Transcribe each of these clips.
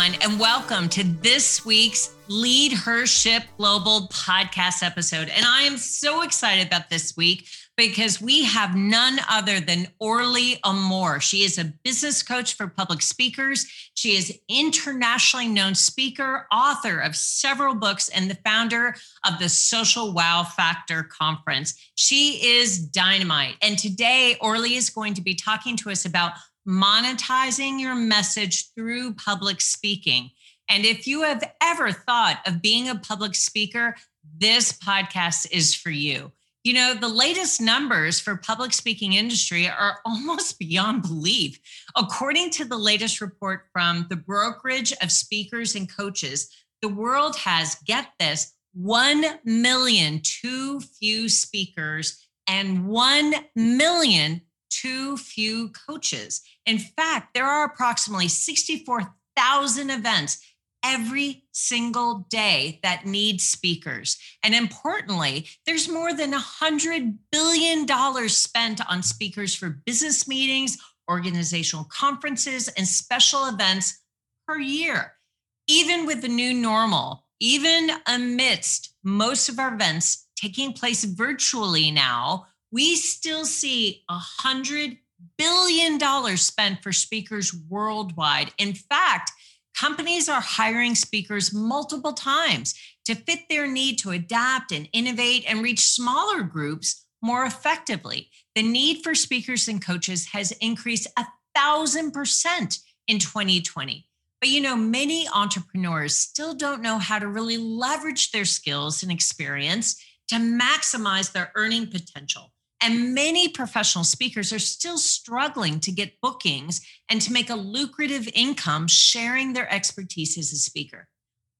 Everyone, and welcome to this week's Leadership Global podcast episode. And I am so excited about this week because we have none other than Orly Amore. She is a business coach for public speakers. She is internationally known speaker, author of several books, and the founder of the Social Wow Factor Conference. She is dynamite. And today, Orly is going to be talking to us about monetizing your message through public speaking. And if you have ever thought of being a public speaker, this podcast is for you. You know, the latest numbers for public speaking industry are almost beyond belief. According to the latest report from the brokerage of speakers and coaches, the world has, get this, 1 million too few speakers and 1 million too few coaches. In fact, there are approximately 64,000 events every single day that need speakers. And importantly, there's more than $100 billion spent on speakers for business meetings, organizational conferences, and special events per year. Even with the new normal, even amidst most of our events taking place virtually now, we still see a $100 billion spent for speakers worldwide. In fact, Companies are hiring speakers multiple times to fit their need to adapt and innovate and reach smaller groups more effectively. The need for speakers and coaches has increased a thousand percent in 2020. But you know, many entrepreneurs still don't know how to really leverage their skills and experience to maximize their earning potential. And many professional speakers are still struggling to get bookings and to make a lucrative income sharing their expertise as a speaker.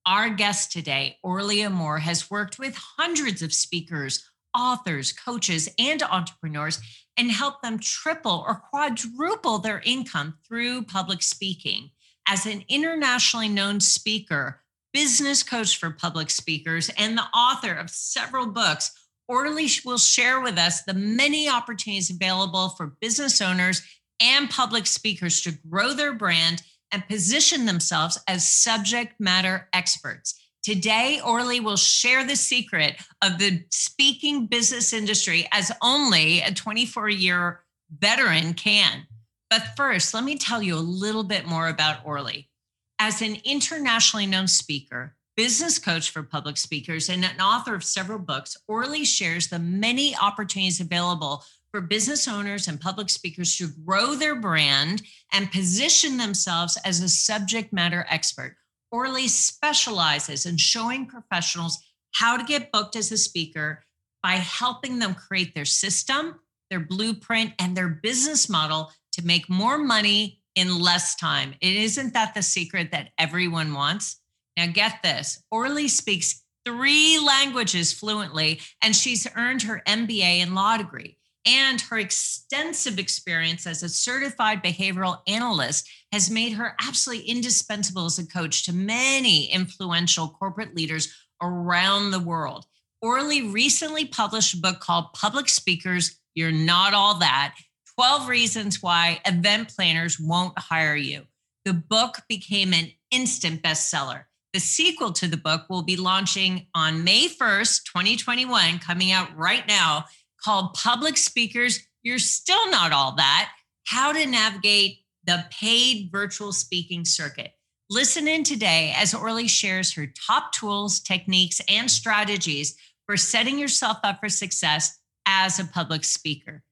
Our guest today, Orly Amore, has worked with hundreds of speakers, authors, coaches, and entrepreneurs and helped them triple or quadruple their income through public speaking. As an internationally known speaker, business coach for public speakers, and the author of several books, Orly will share with us the many opportunities available for business owners and public speakers to grow their brand and position themselves as subject matter experts. Today, Orly will share the secret of the speaking business industry as only a 24 year veteran can. But first, let me tell you a little bit more about Orly. As an internationally known speaker, business coach for public speakers, and an author of several books, Orly shares the many opportunities available for business owners and public speakers to grow their brand and position themselves as a subject matter expert. Orly specializes in showing professionals how to get booked as a speaker by helping them create their system, their blueprint, and their business model to make more money in less time. It isn't that the secret that everyone wants? Now, get this Orly speaks three languages fluently, and she's earned her MBA and law degree. And her extensive experience as a certified behavioral analyst has made her absolutely indispensable as a coach to many influential corporate leaders around the world. Orly recently published a book called Public Speakers You're Not All That 12 Reasons Why Event Planners Won't Hire You. The book became an instant bestseller. The sequel to the book will be launching on May 1st, 2021, coming out right now, called Public Speakers You're Still Not All That How to Navigate the Paid Virtual Speaking Circuit. Listen in today as Orly shares her top tools, techniques, and strategies for setting yourself up for success as a public speaker.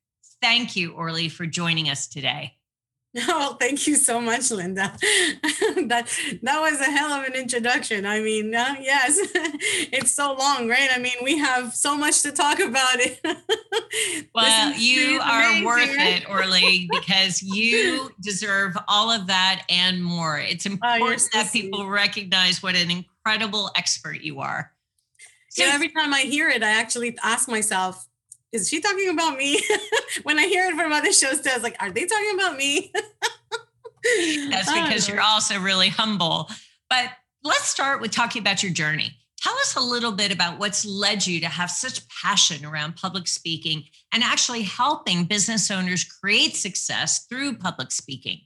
Thank you, Orly, for joining us today. Oh, thank you so much, Linda. that that was a hell of an introduction. I mean, uh, yes, it's so long, right? I mean, we have so much to talk about it. well, you are amazing, worth right? it, Orly, because you deserve all of that and more. It's oh, important oh, that people recognize what an incredible expert you are. So yeah, every time I hear it, I actually ask myself, is she talking about me? when I hear it from other shows, I was like, are they talking about me? That's because you're also really humble. But let's start with talking about your journey. Tell us a little bit about what's led you to have such passion around public speaking and actually helping business owners create success through public speaking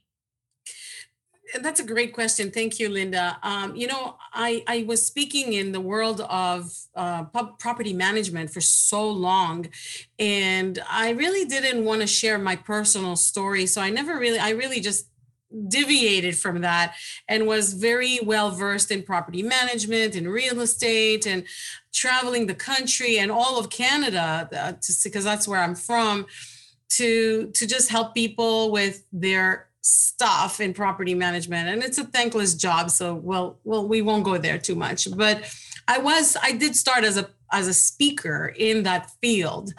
that's a great question. Thank you, Linda. Um, you know, I, I was speaking in the world of uh, property management for so long, and I really didn't want to share my personal story. So I never really, I really just deviated from that and was very well versed in property management and real estate and traveling the country and all of Canada uh, because that's where I'm from to to just help people with their stuff in property management and it's a thankless job so well well we won't go there too much. But i was i did start as a as a speaker in that field.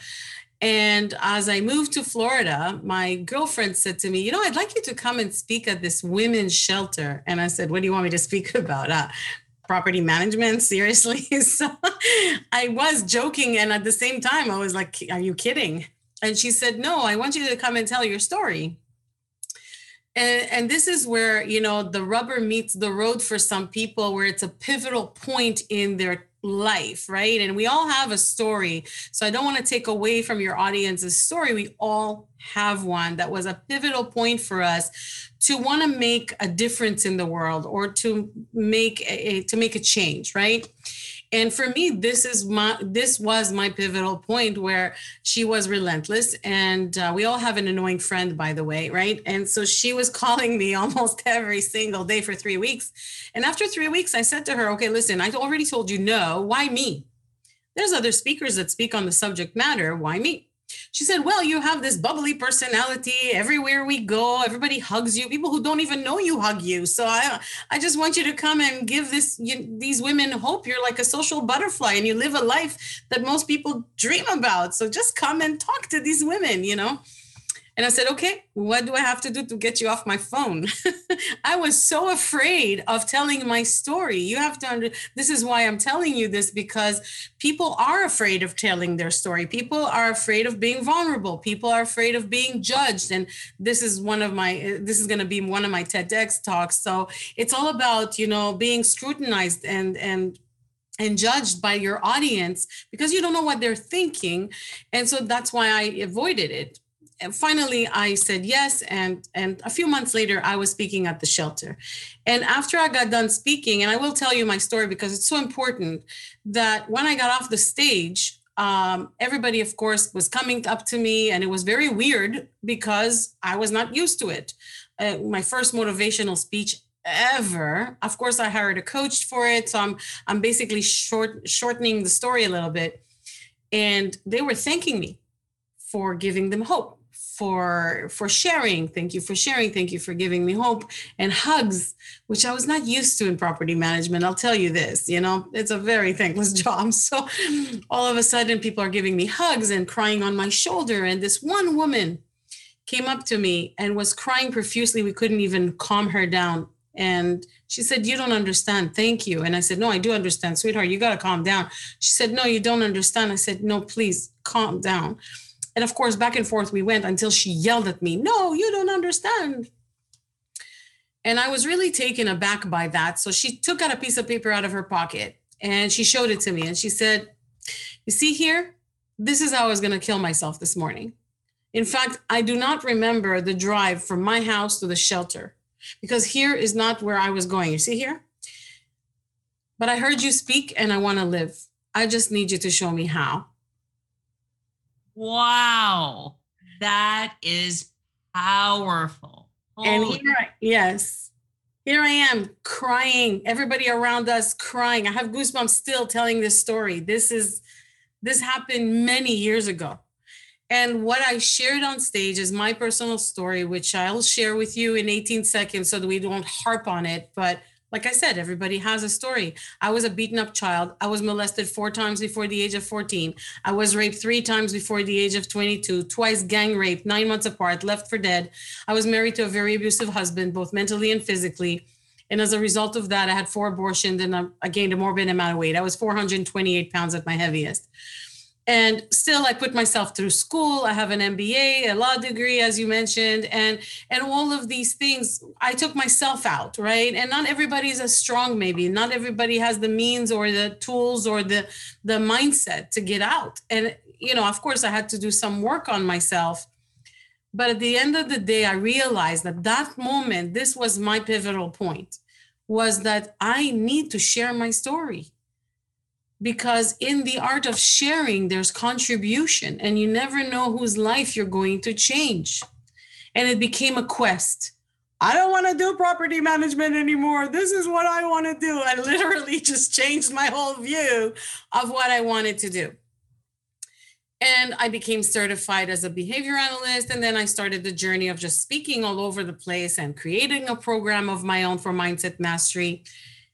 And as i moved to florida my girlfriend said to me you know i'd like you to come and speak at this women's shelter. And i said what do you want me to speak about? Uh, property management? Seriously? So i was joking and at the same time i was like are you kidding? And she said no i want you to come and tell your story and, and this is where you know the rubber meets the road for some people where it's a pivotal point in their life right? And we all have a story. So i don't want to take away from your audience's story. We all have one that was a pivotal point for us to want to make a difference in the world or to make a to make a change right and for me this is my this was my pivotal point where she was relentless and uh, we all have an annoying friend by the way right? And so she was calling me almost every single day for three weeks. And after three weeks i said to her okay listen i already told you no. Why me? There's other speakers that speak on the subject matter. Why me she said, Well, you have this bubbly personality. Everywhere we go, everybody hugs you. People who don't even know you hug you. So I, I just want you to come and give this you, these women hope. You're like a social butterfly and you live a life that most people dream about. So just come and talk to these women, you know? And I said, okay, what do I have to do to get you off my phone? I was so afraid of telling my story. You have to under this is why I'm telling you this because people are afraid of telling their story. People are afraid of being vulnerable. People are afraid of being judged. And this is one of my uh, this is going to be one of my TEDx talks. So it's all about, you know, being scrutinized and and and judged by your audience because you don't know what they're thinking and so that's why i avoided it and finally I said yes. And, and a few months later, I was speaking at the shelter. And after I got done speaking, and I will tell you my story because it's so important that when I got off the stage, um, everybody, of course, was coming up to me, and it was very weird because I was not used to it. Uh, my first motivational speech ever. Of course, I hired a coach for it, so I'm I'm basically short shortening the story a little bit. And they were thanking me for giving them hope for for sharing. Thank you for sharing. Thank you for giving me hope and hugs which i was not used to in property management. I'll tell you this you know it's a very thankless job. So all of a sudden people are giving me hugs and crying on my shoulder. And this one woman came up to me and was crying profusely. We couldn't even calm her down. And she said you don't understand. Thank you. And i said no i do understand sweetheart. You got to calm down. She said no you don't understand. I said no please calm down and of course, back and forth we went until she yelled at me, No, you don't understand. And I was really taken aback by that. So she took out a piece of paper out of her pocket and she showed it to me. And she said, You see here, this is how I was going to kill myself this morning. In fact, I do not remember the drive from my house to the shelter because here is not where I was going. You see here? But I heard you speak and I want to live. I just need you to show me how. Wow. That is powerful. Holy. And here, I, yes, here I am crying. Everybody around us crying. I have goosebumps still telling this story. This is, this happened many years ago. And what I shared on stage is my personal story, which I'll share with you in 18 seconds so that we don't harp on it. But like I said, everybody has a story. I was a beaten up child. I was molested four times before the age of 14. I was raped three times before the age of 22, twice gang raped, nine months apart, left for dead. I was married to a very abusive husband, both mentally and physically. And as a result of that, I had four abortions and um, I gained a morbid amount of weight. I was 428 pounds at my heaviest and still i put myself through school. I have an mba a law degree as you mentioned and and all of these things i took myself out right? And not everybody is as strong maybe. Not everybody has the means or the tools or the the mindset to get out. And you know of course i had to do some work on myself. But at the end of the day i realized that that moment this was my pivotal point was that i need to share my story because in the art of sharing there's contribution and you never know whose life you're going to change. And it became a quest. I don't want to do property management anymore. This is what i want to do. I literally just changed my whole view of what i wanted to do. And i became certified as a behavior analyst and then i started the journey of just speaking all over the place and creating a program of my own for mindset mastery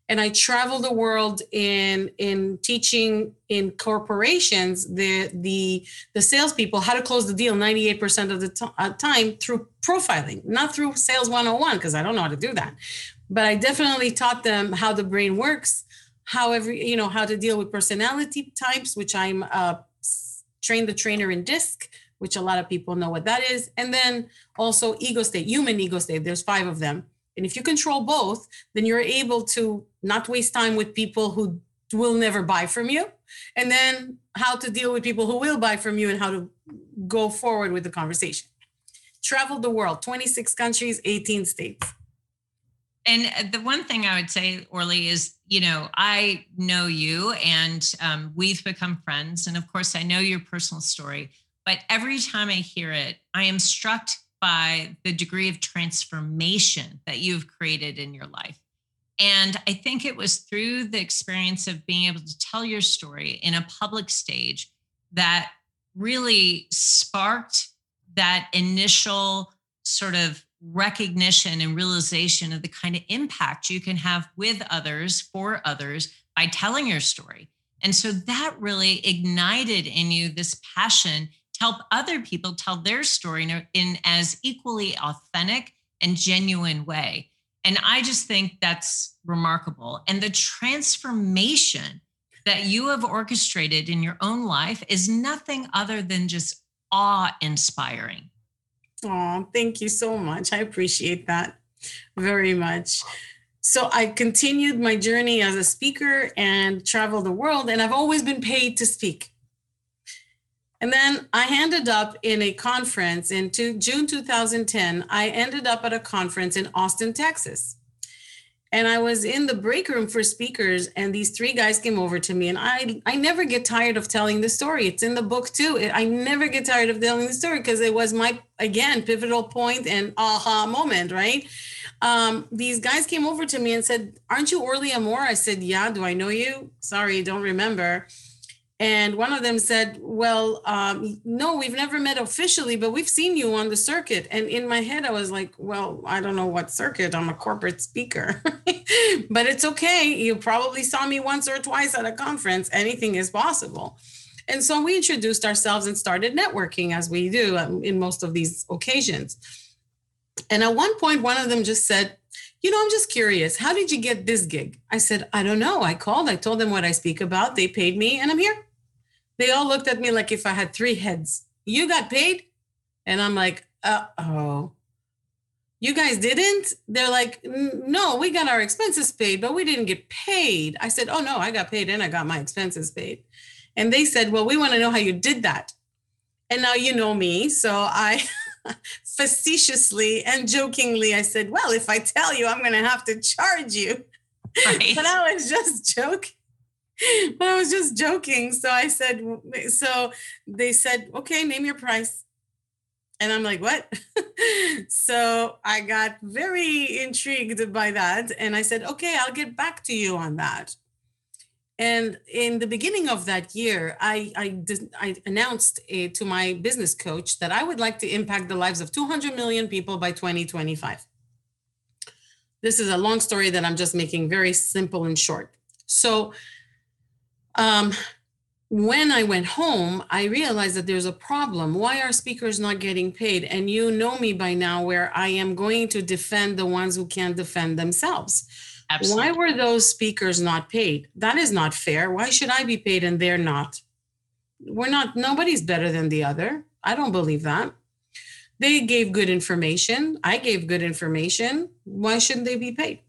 and I travel the world in in teaching in corporations the the the salespeople how to close the deal 98% of the uh, time through profiling, not through sales 101 because I don't know how to do that. But I definitely taught them how the brain works, how every you know how to deal with personality types, which I'm uh, trained the trainer in DISC, which a lot of people know what that is, and then also ego state, human ego state. There's five of them and if you control both, then you're able to not waste time with people who will never buy from you. And then how to deal with people who will buy from you and how to go forward with the conversation. Travel the world, 26 countries, 18 states. And the one thing I would say, Orly, is you know, I know you and um, we've become friends. And of course, I know your personal story. But every time I hear it, I am struck by the degree of transformation that you've created in your life. And I think it was through the experience of being able to tell your story in a public stage that really sparked that initial sort of recognition and realization of the kind of impact you can have with others for others by telling your story. And so that really ignited in you this passion to help other people tell their story in, in as equally authentic and genuine way. And I just think that's remarkable. And the transformation that you have orchestrated in your own life is nothing other than just awe inspiring. Oh, thank you so much. I appreciate that very much. So I continued my journey as a speaker and traveled the world, and I've always been paid to speak. And then I ended up in a conference in two, June 2010. I ended up at a conference in Austin, Texas. And I was in the break room for speakers, and these three guys came over to me. And I, I never get tired of telling the story. It's in the book too. I never get tired of telling the story because it was my, again, pivotal point and aha moment, right? Um, these guys came over to me and said, Aren't you Orly Amore? I said, Yeah. Do I know you? Sorry, don't remember. And one of them said, Well, um, no, we've never met officially, but we've seen you on the circuit. And in my head, I was like, Well, I don't know what circuit. I'm a corporate speaker, but it's okay. You probably saw me once or twice at a conference. Anything is possible. And so we introduced ourselves and started networking as we do um, in most of these occasions. And at one point, one of them just said, you know, I'm just curious. How did you get this gig? I said, I don't know. I called, I told them what I speak about. They paid me, and I'm here. They all looked at me like if I had three heads. You got paid? And I'm like, uh oh. You guys didn't? They're like, no, we got our expenses paid, but we didn't get paid. I said, oh no, I got paid and I got my expenses paid. And they said, well, we want to know how you did that. And now you know me. So I facetiously and jokingly, I said, well, if I tell you, I'm going to have to charge you. Right. but I was just joking. but I was just joking. So I said, so they said, okay, name your price. And I'm like, what? so I got very intrigued by that. And I said, okay, I'll get back to you on that. And in the beginning of that year, I, I, I announced to my business coach that I would like to impact the lives of 200 million people by 2025. This is a long story that I'm just making very simple and short. So, um, when I went home, I realized that there's a problem. Why are speakers not getting paid? And you know me by now, where I am going to defend the ones who can't defend themselves. Absolutely. Why were those speakers not paid? That is not fair. Why should I be paid and they're not? We're not, nobody's better than the other. I don't believe that. They gave good information. I gave good information. Why shouldn't they be paid?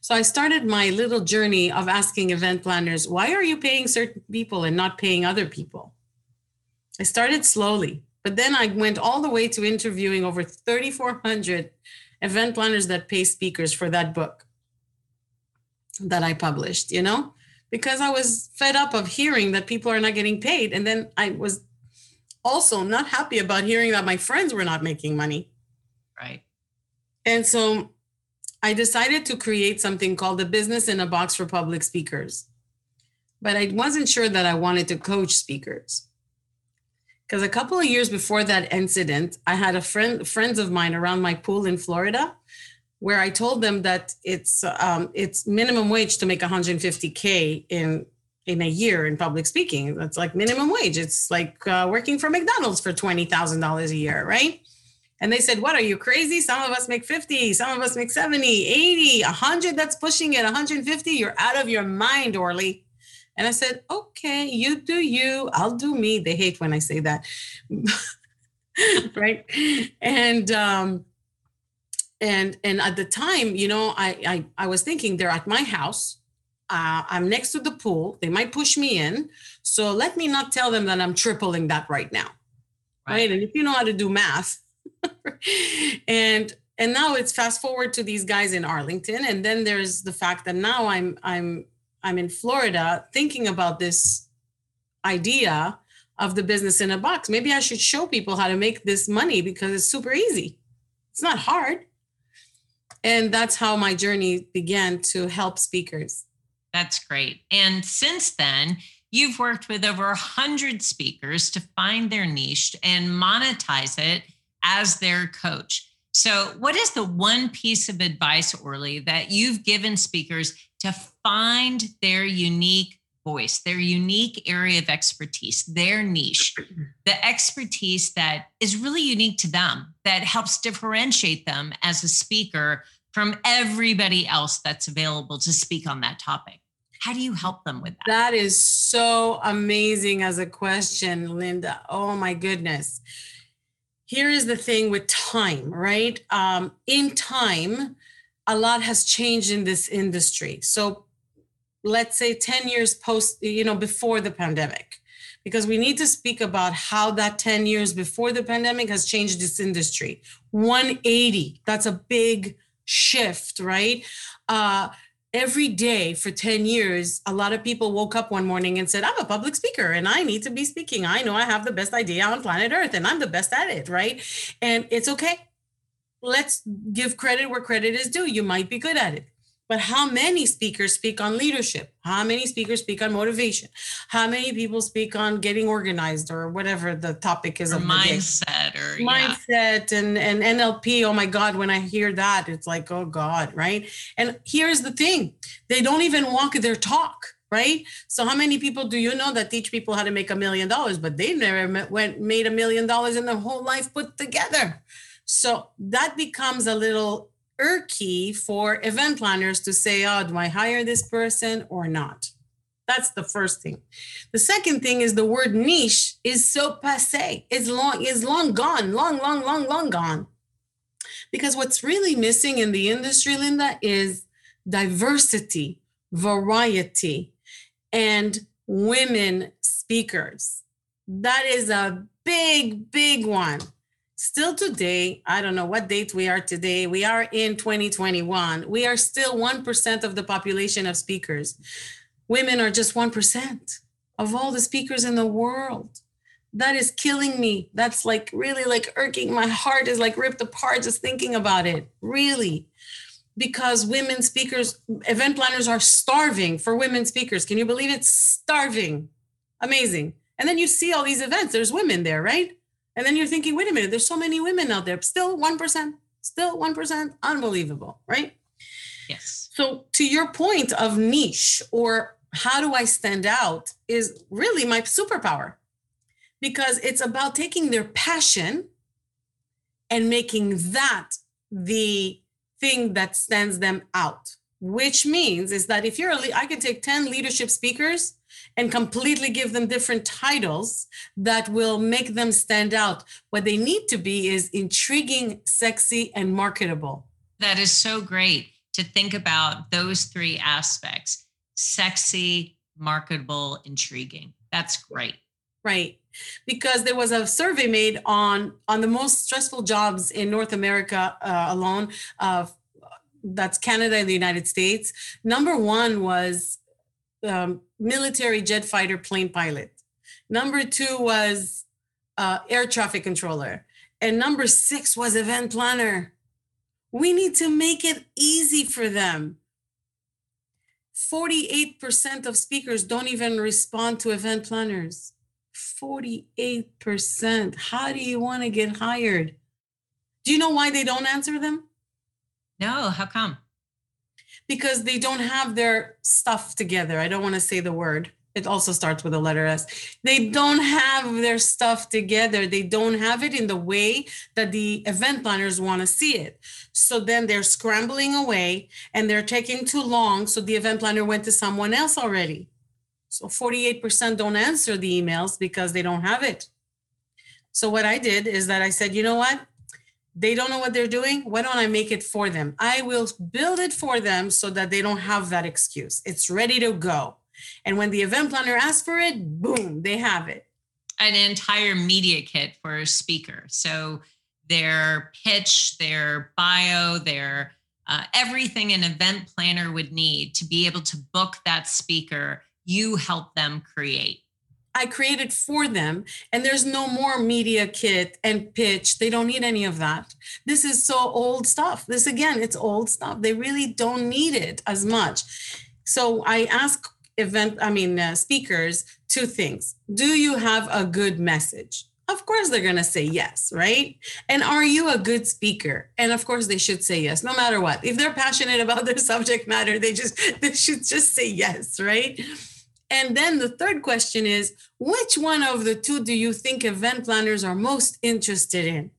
So I started my little journey of asking event planners, why are you paying certain people and not paying other people? I started slowly, but then I went all the way to interviewing over 3,400 event planners that pay speakers for that book that I published, you know, because I was fed up of hearing that people are not getting paid. And then I was also not happy about hearing that my friends were not making money. Right. And so I decided to create something called the Business in a Box for Public Speakers. But I wasn't sure that I wanted to coach speakers. Because a couple of years before that incident, I had a friend, friends of mine around my pool in Florida where I told them that it's um, it's minimum wage to make 150k in in a year in public speaking. That's like minimum wage. It's like uh, working for McDonald's for twenty thousand dollars a year, right? And they said, "What are you crazy? Some of us make 50, some of us make 70, 80, 100. That's pushing it. 150. You're out of your mind, Orly." And I said, "Okay, you do you. I'll do me." They hate when I say that, right? And um, and and at the time you know i i, I was thinking they're at my house uh, i'm next to the pool they might push me in so let me not tell them that i'm tripling that right now right, right? and if you know how to do math and and now it's fast forward to these guys in arlington and then there's the fact that now i'm i'm i'm in florida thinking about this idea of the business in a box maybe i should show people how to make this money because it's super easy it's not hard and that's how my journey began to help speakers. That's great. And since then, you've worked with over 100 speakers to find their niche and monetize it as their coach. So, what is the one piece of advice, Orly, that you've given speakers to find their unique voice, their unique area of expertise, their niche, the expertise that is really unique to them, that helps differentiate them as a speaker from everybody else that's available to speak on that topic? How do you help them with that? That is so amazing as a question, Linda. Oh my goodness. Here is the thing with time, right? Um, in time, a lot has changed in this industry. So let's say 10 years post, you know, before the pandemic, because we need to speak about how that 10 years before the pandemic has changed this industry. 180, that's a big shift, right? Uh, every day for 10 years, a lot of people woke up one morning and said, I'm a public speaker and I need to be speaking. I know I have the best idea on planet Earth and I'm the best at it, right? And it's okay. Let's give credit where credit is due. You might be good at it. But how many speakers speak on leadership? How many speakers speak on motivation? How many people speak on getting organized or whatever the topic is or of mindset or mindset yeah. and, and NLP? Oh my God, when I hear that, it's like, oh God, right? And here's the thing they don't even walk their talk right? So how many people do you know that teach people how to make a million dollars, but they never went made a million dollars in their whole life put together? So that becomes a little irky for event planners to say, oh, do I hire this person or not? That's the first thing. The second thing is the word niche is so passe. It's long, is long gone, long, long, long, long gone. Because what's really missing in the industry, Linda, is diversity, variety, and women speakers. That is a big, big one still today, I don't know what date we are today, we are in 2021. We are still 1% of the population of speakers. Women are just 1% of all the speakers in the world. That is killing me. That's like really like irking. My heart is like ripped apart just thinking about it. Really. because women speakers, event planners are starving for women speakers. Can you believe it? Starving. Amazing. And then you see all these events, there's women there, right? And then you're thinking, wait a minute, there's so many women out there. Still 1%, still 1%. Unbelievable, right? Yes. So, to your point of niche or how do I stand out is really my superpower because it's about taking their passion and making that the thing that stands them out which means is that if you're a i can take 10 leadership speakers and completely give them different titles that will make them stand out what they need to be is intriguing sexy and marketable that is so great to think about those three aspects sexy marketable intriguing that's great right because there was a survey made on on the most stressful jobs in North America uh, alone. Uh, that's Canada and the United States. Number one was um, military jet fighter plane pilot. Number two was uh, air traffic controller, and number six was event planner. We need to make it easy for them. 48% of speakers don't even respond to event planners. 48%. How do you want to get hired? Do you know why they don't answer them? No, how come? Because they don't have their stuff together. I don't want to say the word. It also starts with a letter S. They don't have their stuff together. They don't have it in the way that the event planners want to see it. So then they're scrambling away and they're taking too long. So the event planner went to someone else already. So 48% don't answer the emails because they don't have it. So what I did is that I said, you know what? They don't know what they're doing. Why don't I make it for them? I will build it for them so that they don't have that excuse. It's ready to go. And when the event planner asks for it, boom, they have it. An entire media kit for a speaker. So their pitch, their bio, their uh, everything an event planner would need to be able to book that speaker you help them create. I created for them, and there's no more media kit and pitch. They don't need any of that. This is so old stuff. This again, it's old stuff. They really don't need it as much. So I ask event, I mean, uh, speakers two things. Do you have a good message? Of course, they're going to say yes, right? And are you a good speaker? And of course, they should say yes, no matter what. If they're passionate about their subject matter, they just they should just say yes, right? And then the third question is which one of the two do you think event planners are most interested in?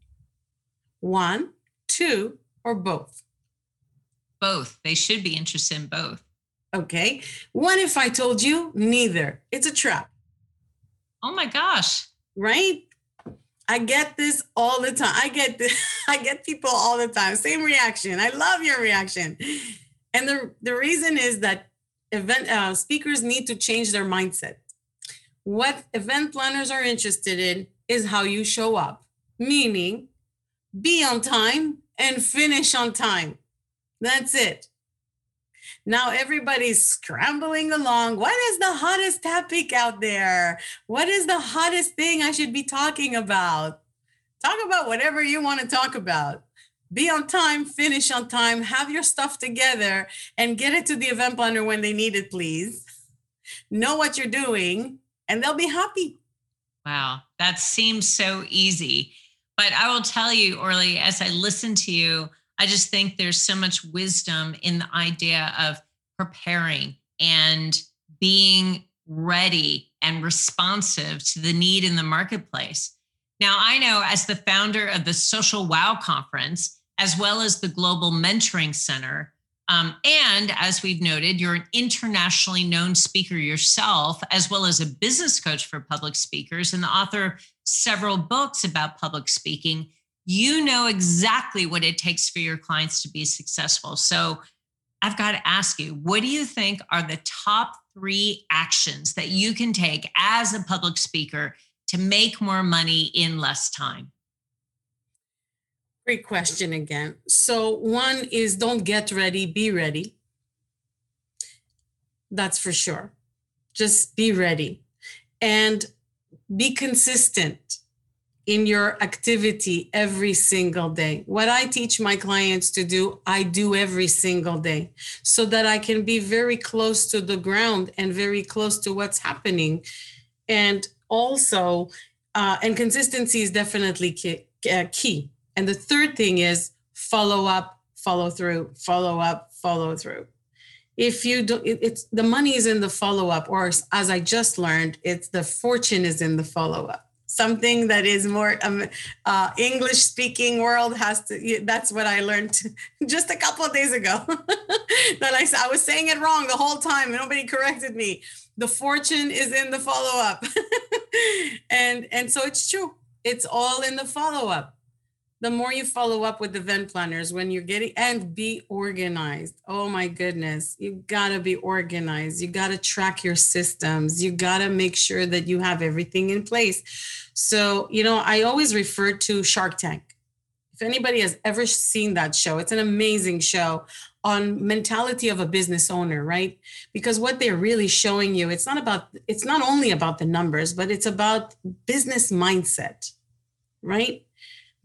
One, two, or both? Both. They should be interested in both. Okay. What if I told you neither? It's a trap. Oh my gosh. Right? I get this all the time. I get this, I get people all the time. Same reaction. I love your reaction. And the, the reason is that event uh, speakers need to change their mindset. What event planners are interested in is how you show up, meaning be on time and finish on time. That's it. Now everybody's scrambling along. What is the hottest topic out there? What is the hottest thing I should be talking about? Talk about whatever you want to talk about be on time, finish on time, have your stuff together, and get it to the event planner when they need it, please. Know what you're doing, and they'll be happy. Wow, that seems so easy. But I will tell you, Orly, as I listen to you, I just think there's so much wisdom in the idea of preparing and being ready and responsive to the need in the marketplace. Now, I know as the founder of the Social Wow Conference, as well as the Global Mentoring Center. Um, and as we've noted, you're an internationally known speaker yourself, as well as a business coach for public speakers and the author of several books about public speaking. You know exactly what it takes for your clients to be successful. So I've got to ask you, what do you think are the top three actions that you can take as a public speaker to make more money in less time? Great question again. So, one is don't get ready, be ready. That's for sure. Just be ready and be consistent. in your activity every single day. What I teach my clients to do, I do every single day so that I can be very close to the ground and very close to what's happening. And also, uh, and consistency is definitely key, uh, key. And the third thing is follow up, follow through, follow up, follow through. If you do, it, it's the money is in the follow up, or as I just learned, it's the fortune is in the follow up something that is more um, uh, English speaking world has to. That's what I learned just a couple of days ago. that I, I was saying it wrong the whole time. Nobody corrected me. The fortune is in the follow up, and and so it's true. It's all in the follow up the more you follow up with the event planners when you're getting and be organized. Oh my goodness you gotta be organized. You gotta track your systems. You gotta make sure that you have everything in place. So you know i always refer to shark tank. If anybody has ever seen that show it's an amazing show on mentality of a business owner right? Because what they're really showing you it's not about it's not only about the numbers but it's about business mindset right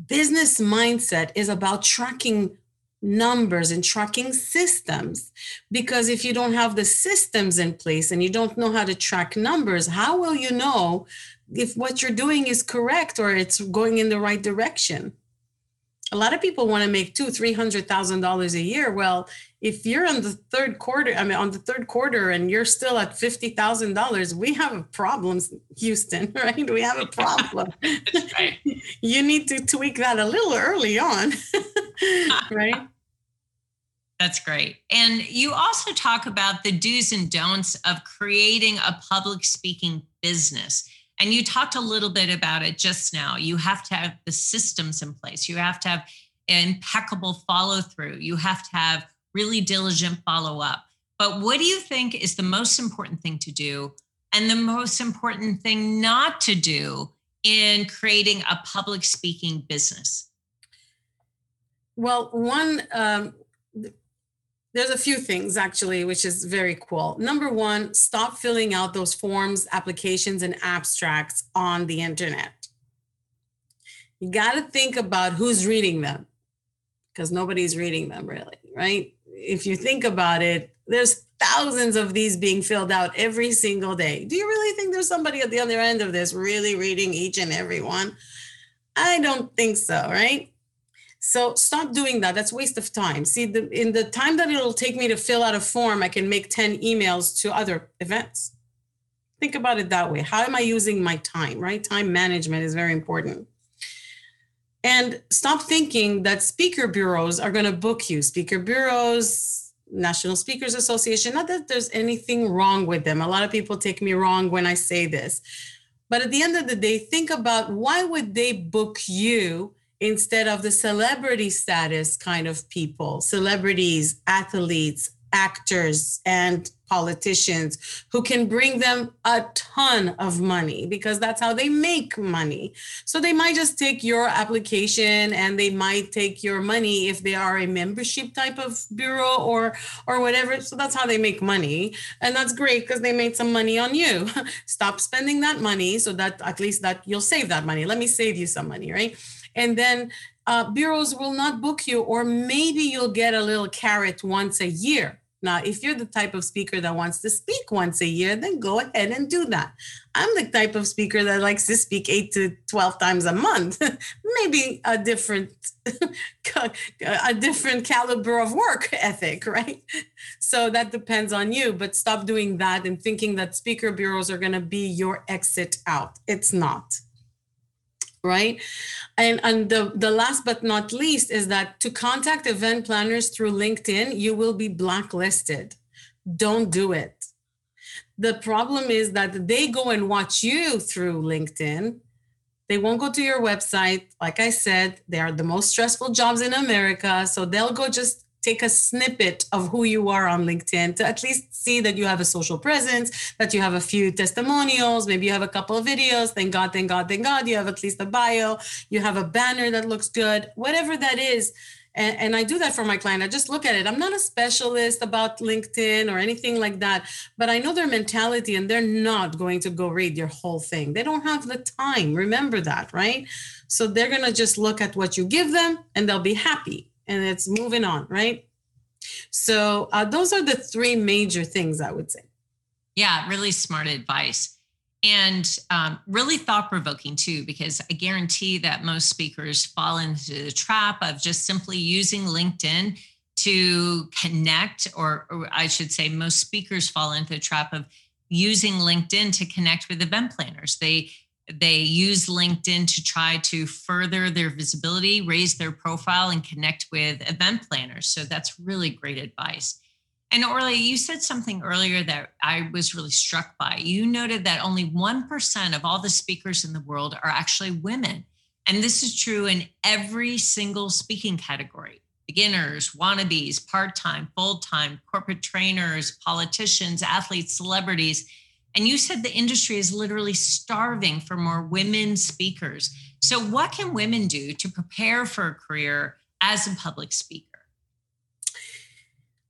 business mindset is about tracking numbers and tracking systems. Because if you don't have the systems in place and you don't know how to track numbers how will you know if what you're doing is correct or it's going in the right direction a lot of people want to make two three hundred thousand dollars a year well if you're on the third quarter i mean on the third quarter and you're still at fifty thousand dollars we have a problem houston right we have a problem right. you need to tweak that a little early on right that's great. And you also talk about the do's and don'ts of creating a public speaking business. And you talked a little bit about it just now. You have to have the systems in place, you have to have impeccable follow through, you have to have really diligent follow up. But what do you think is the most important thing to do and the most important thing not to do in creating a public speaking business? Well, one, um, there's a few things actually, which is very cool. Number one, stop filling out those forms, applications, and abstracts on the internet. You got to think about who's reading them because nobody's reading them really, right? If you think about it, there's thousands of these being filled out every single day. Do you really think there's somebody at the other end of this really reading each and every one? I don't think so, right? So stop doing that. That's waste of time. See, the, in the time that it'll take me to fill out a form, I can make 10 emails to other events. Think about it that way. How am I using my time, right? Time management is very important. And stop thinking that speaker bureaus are going to book you. Speaker bureaus, National Speakers Association, not that there's anything wrong with them. A lot of people take me wrong when I say this. But at the end of the day, think about why would they book you instead of the celebrity status kind of people, celebrities, athletes, actors, and politicians who can bring them a ton of money because that's how they make money. So they might just take your application and they might take your money if they are a membership type of bureau or or whatever. So that's how they make money. And that's great because they made some money on you. Stop spending that money so that at least that you'll save that money. Let me save you some money, right? And then uh, bureaus will not book you, or maybe you'll get a little carrot once a year. Now, if you're the type of speaker that wants to speak once a year, then go ahead and do that. I'm the type of speaker that likes to speak eight to 12 times a month, maybe a different, a different caliber of work ethic, right? So that depends on you, but stop doing that and thinking that speaker bureaus are going to be your exit out. It's not right? And and the the last but not least is that to contact event planners through linkedin you will be blacklisted. Don't do it. The problem is that they go and watch you through linkedin. They won't go to your website. Like i said they are the most stressful jobs in america. So they'll go just take a snippet of who you are on LinkedIn to at least see that you have a social presence, that you have a few testimonials, maybe you have a couple of videos. Thank God, thank God, thank God. You have at least a bio, you have a banner that looks good, whatever that is. And, and, I do that for my client. I just look at it. I'm not a specialist about LinkedIn or anything like that, but I know their mentality and they're not going to go read your whole thing. They don't have the time. Remember that, right? So they're going to just look at what you give them and they'll be happy and it's moving on, right? So uh, those are the three major things I would say. Yeah, really smart advice and um, really thought provoking too, because I guarantee that most speakers fall into the trap of just simply using LinkedIn to connect, or, or, I should say, most speakers fall into the trap of using LinkedIn to connect with event planners. They they use LinkedIn to try to further their visibility, raise their profile, and connect with event planners. So that's really great advice. And Orly, you said something earlier that I was really struck by. You noted that only 1% of all the speakers in the world are actually women. And this is true in every single speaking category beginners, wannabes, part time, full time, corporate trainers, politicians, athletes, celebrities. And you said the industry is literally starving for more women speakers. So, what can women do to prepare for a career as a public speaker?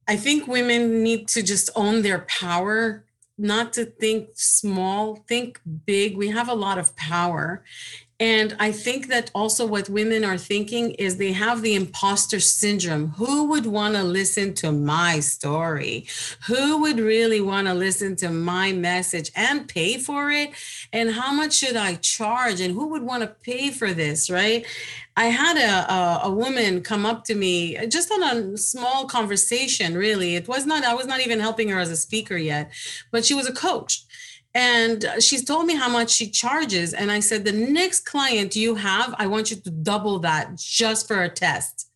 I think women need to just own their power, not to think small, think big. We have a lot of power. And I think that also what women are thinking is they have the imposter syndrome. Who would want to listen to my story? Who would really want to listen to my message and pay for it? And how much should I charge? And who would want to pay for this? Right. I had a, a, a woman come up to me just on a small conversation. Really, it was not. I was not even helping her as a speaker yet, but she was a coach, and she's told me how much she charges. And I said, the next client you have, I want you to double that just for a test.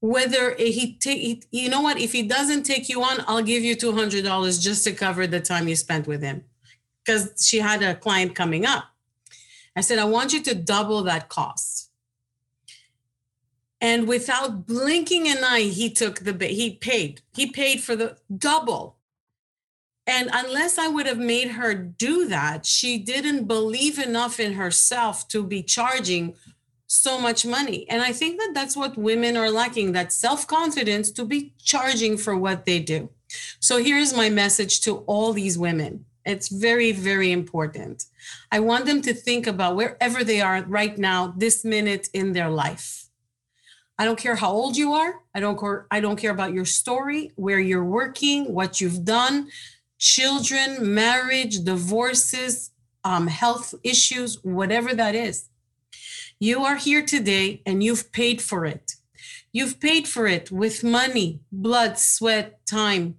Whether he take, you know what? If he doesn't take you on, I'll give you two hundred dollars just to cover the time you spent with him, because she had a client coming up. I said, I want you to double that cost and without blinking an eye he took the he paid he paid for the double and unless i would have made her do that she didn't believe enough in herself to be charging so much money. And i think that that's what women are lacking that self-confidence to be charging for what they do. So here's my message to all these women. It's very very important. I want them to think about wherever they are right now this minute in their life. I don't care how old you are. I don't care, I don't care about your story, where you're working, what you've done, children, marriage, divorces, um, health issues, whatever that is. You are here today and you've paid for it. You've paid for it with money, blood, sweat, time,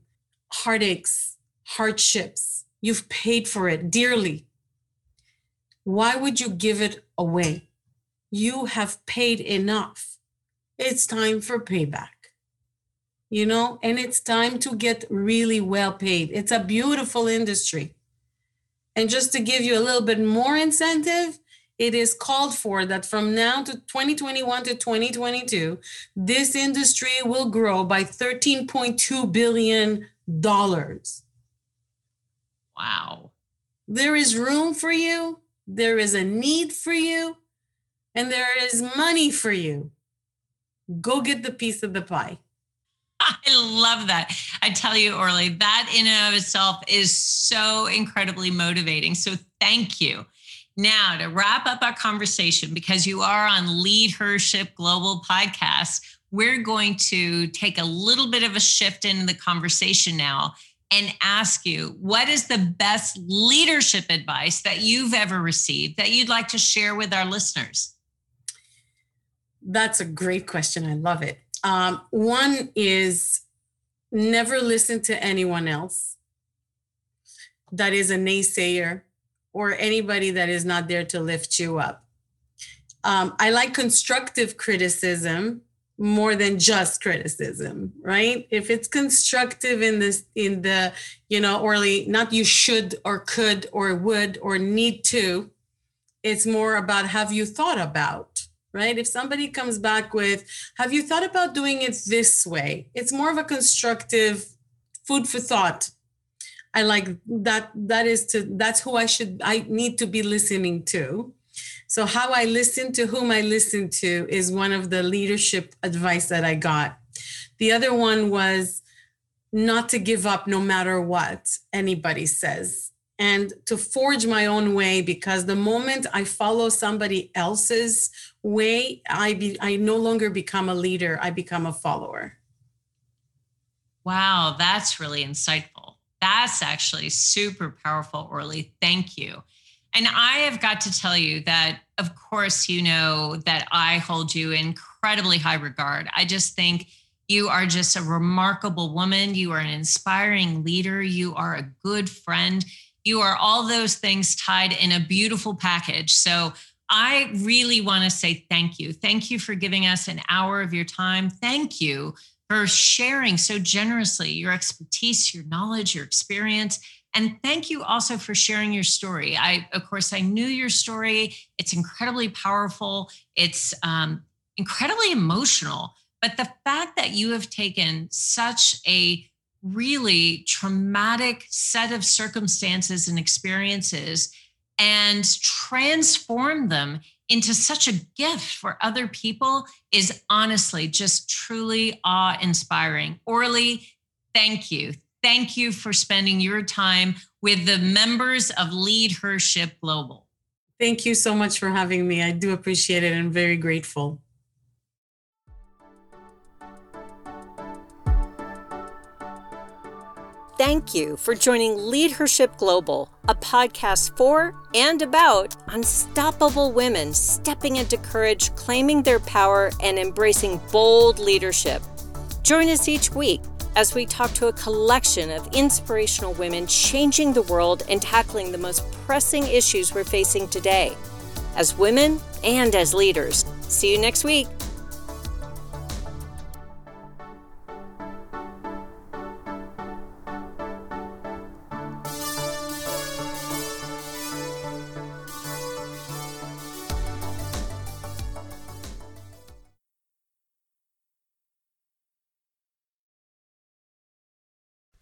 heartaches, hardships. You've paid for it dearly. Why would you give it away? You have paid enough it's time for payback you know and it's time to get really well paid. It's a beautiful industry. And just to give you a little bit more incentive it is called for that from now to 2021 to 2022 this industry will grow by 13.2 billion dollars. Wow. There is room for you there is a need for you and there is money for you. Go get the piece of the pie. I love that. I tell you, Orly, that in and of itself is so incredibly motivating. So thank you. Now, to wrap up our conversation, because you are on Lead Her Ship Global podcast, we're going to take a little bit of a shift in the conversation now and ask you what is the best leadership advice that you've ever received that you'd like to share with our listeners? That's a great question. I love it. Um, one is never listen to anyone else that is a naysayer or anybody that is not there to lift you up. Um, I like constructive criticism more than just criticism, right? If it's constructive in this, in the, you know, orly, not you should or could or would or need to, it's more about have you thought about right? If somebody comes back with, have you thought about doing it this way? It's more of a constructive food for thought. I like that. That is to, that's who I should, I need to be listening to. So, how I listen to whom I listen to is one of the leadership advice that I got. The other one was not to give up no matter what anybody says and to forge my own way because the moment I follow somebody else's way, I be, I no longer become a leader, I become a follower. Wow, that's really insightful. That's actually super powerful, Orly. Thank you. And I have got to tell you that, of course, you know that I hold you in incredibly high regard. I just think you are just a remarkable woman. You are an inspiring leader. You are a good friend. You are all those things tied in a beautiful package. So I really want to say thank you. Thank you for giving us an hour of your time. Thank you for sharing so generously your expertise, your knowledge, your experience. And thank you also for sharing your story. I, of course, I knew your story. It's incredibly powerful. It's um, incredibly emotional. But the fact that you have taken such a really traumatic set of circumstances and experiences and transform them into such a gift for other people is honestly just truly awe inspiring. Orly, thank you. Thank you for spending your time with the members of Lead Her Ship Global. Thank you so much for having me. I do appreciate it and very grateful. Thank you for joining Leadership Global, a podcast for and about unstoppable women stepping into courage, claiming their power, and embracing bold leadership. Join us each week as we talk to a collection of inspirational women changing the world and tackling the most pressing issues we're facing today, as women and as leaders. See you next week.